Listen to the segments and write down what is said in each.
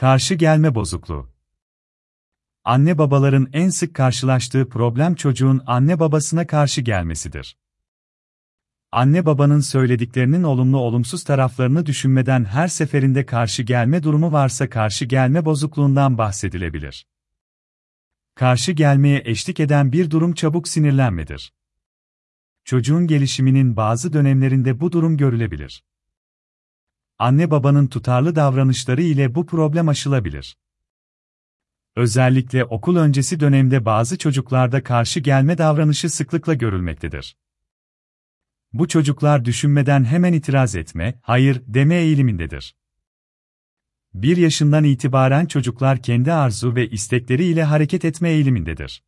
Karşı gelme bozukluğu. Anne babaların en sık karşılaştığı problem çocuğun anne babasına karşı gelmesidir. Anne babanın söylediklerinin olumlu olumsuz taraflarını düşünmeden her seferinde karşı gelme durumu varsa karşı gelme bozukluğundan bahsedilebilir. Karşı gelmeye eşlik eden bir durum çabuk sinirlenmedir. Çocuğun gelişiminin bazı dönemlerinde bu durum görülebilir. Anne babanın tutarlı davranışları ile bu problem aşılabilir. Özellikle okul öncesi dönemde bazı çocuklarda karşı gelme davranışı sıklıkla görülmektedir. Bu çocuklar düşünmeden hemen itiraz etme, hayır deme eğilimindedir. Bir yaşından itibaren çocuklar kendi arzu ve istekleri ile hareket etme eğilimindedir.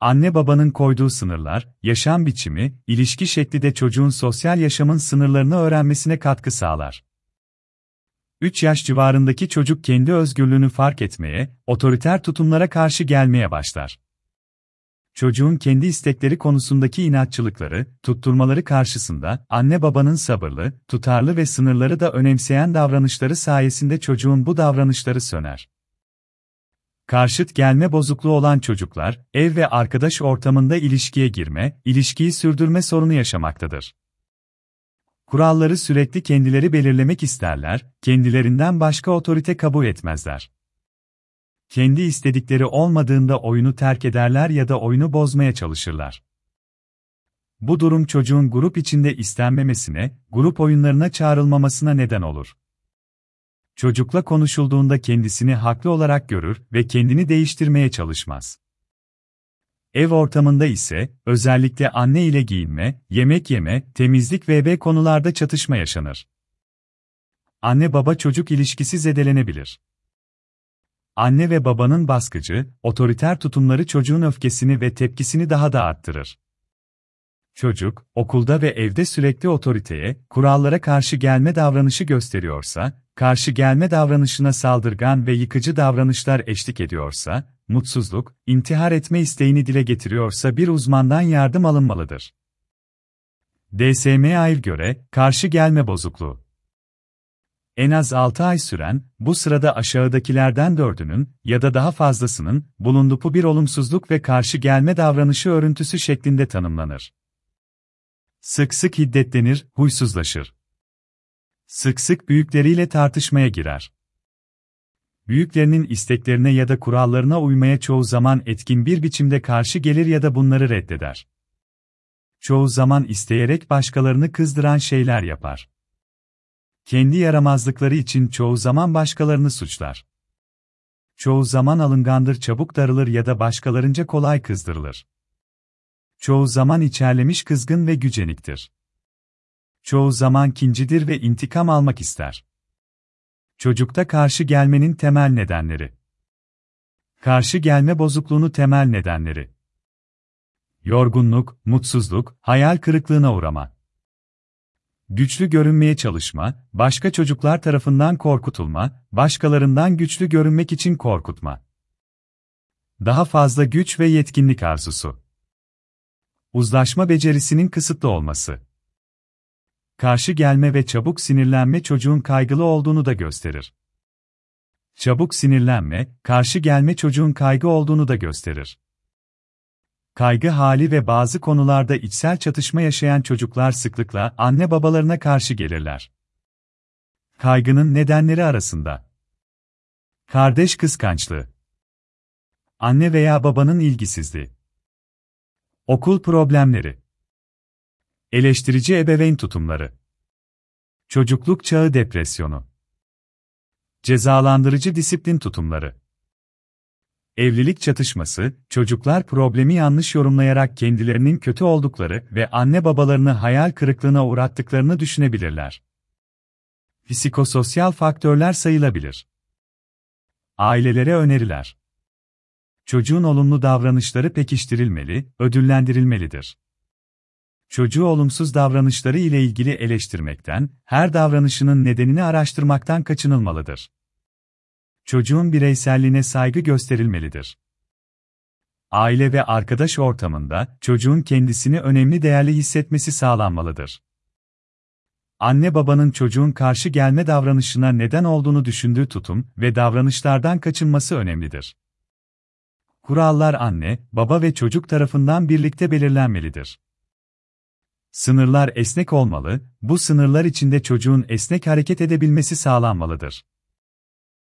Anne babanın koyduğu sınırlar, yaşam biçimi, ilişki şekli de çocuğun sosyal yaşamın sınırlarını öğrenmesine katkı sağlar. 3 yaş civarındaki çocuk kendi özgürlüğünü fark etmeye, otoriter tutumlara karşı gelmeye başlar. Çocuğun kendi istekleri konusundaki inatçılıkları, tutturmaları karşısında anne babanın sabırlı, tutarlı ve sınırları da önemseyen davranışları sayesinde çocuğun bu davranışları söner. Karşıt gelme bozukluğu olan çocuklar, ev ve arkadaş ortamında ilişkiye girme, ilişkiyi sürdürme sorunu yaşamaktadır. Kuralları sürekli kendileri belirlemek isterler, kendilerinden başka otorite kabul etmezler. Kendi istedikleri olmadığında oyunu terk ederler ya da oyunu bozmaya çalışırlar. Bu durum çocuğun grup içinde istenmemesine, grup oyunlarına çağrılmamasına neden olur. Çocukla konuşulduğunda kendisini haklı olarak görür ve kendini değiştirmeye çalışmaz. Ev ortamında ise, özellikle anne ile giyinme, yemek yeme, temizlik ebe konularda çatışma yaşanır. Anne-baba çocuk ilişkisi zedelenebilir. Anne ve babanın baskıcı, otoriter tutumları çocuğun öfkesini ve tepkisini daha da arttırır. Çocuk, okulda ve evde sürekli otoriteye, kurallara karşı gelme davranışı gösteriyorsa, karşı gelme davranışına saldırgan ve yıkıcı davranışlar eşlik ediyorsa, mutsuzluk, intihar etme isteğini dile getiriyorsa bir uzmandan yardım alınmalıdır. DSM-A'ya göre, karşı gelme bozukluğu. En az 6 ay süren, bu sırada aşağıdakilerden dördünün ya da daha fazlasının bulunduğu bir olumsuzluk ve karşı gelme davranışı örüntüsü şeklinde tanımlanır. Sık sık hiddetlenir, huysuzlaşır. Sık sık büyükleriyle tartışmaya girer. Büyüklerinin isteklerine ya da kurallarına uymaya çoğu zaman etkin bir biçimde karşı gelir ya da bunları reddeder. Çoğu zaman isteyerek başkalarını kızdıran şeyler yapar. Kendi yaramazlıkları için çoğu zaman başkalarını suçlar. Çoğu zaman alıngandır çabuk darılır ya da başkalarınca kolay kızdırılır. Çoğu zaman içerlemiş kızgın ve güceniktir. Çoğu zaman kincidir ve intikam almak ister. Çocukta karşı gelmenin temel nedenleri. Karşı gelme bozukluğunu temel nedenleri. Yorgunluk, mutsuzluk, hayal kırıklığına uğrama. Güçlü görünmeye çalışma, başka çocuklar tarafından korkutulma, başkalarından güçlü görünmek için korkutma. Daha fazla güç ve yetkinlik arzusu. Uzlaşma becerisinin kısıtlı olması. Karşı gelme ve çabuk sinirlenme çocuğun kaygılı olduğunu da gösterir. Çabuk sinirlenme, karşı gelme çocuğun kaygı olduğunu da gösterir. Kaygı hali ve bazı konularda içsel çatışma yaşayan çocuklar sıklıkla anne babalarına karşı gelirler. Kaygının nedenleri arasında Kardeş kıskançlığı Anne veya babanın ilgisizliği Okul problemleri Eleştirici ebeveyn tutumları. Çocukluk çağı depresyonu. Cezalandırıcı disiplin tutumları. Evlilik çatışması, çocuklar problemi yanlış yorumlayarak kendilerinin kötü oldukları ve anne babalarını hayal kırıklığına uğrattıklarını düşünebilirler. Psikososyal faktörler sayılabilir. Ailelere öneriler. Çocuğun olumlu davranışları pekiştirilmeli, ödüllendirilmelidir çocuğu olumsuz davranışları ile ilgili eleştirmekten, her davranışının nedenini araştırmaktan kaçınılmalıdır. Çocuğun bireyselliğine saygı gösterilmelidir. Aile ve arkadaş ortamında çocuğun kendisini önemli değerli hissetmesi sağlanmalıdır. anne babanın çocuğun karşı gelme davranışına neden olduğunu düşündüğü tutum ve davranışlardan kaçınması önemlidir. Kurallar anne, baba ve çocuk tarafından birlikte belirlenmelidir. Sınırlar esnek olmalı, bu sınırlar içinde çocuğun esnek hareket edebilmesi sağlanmalıdır.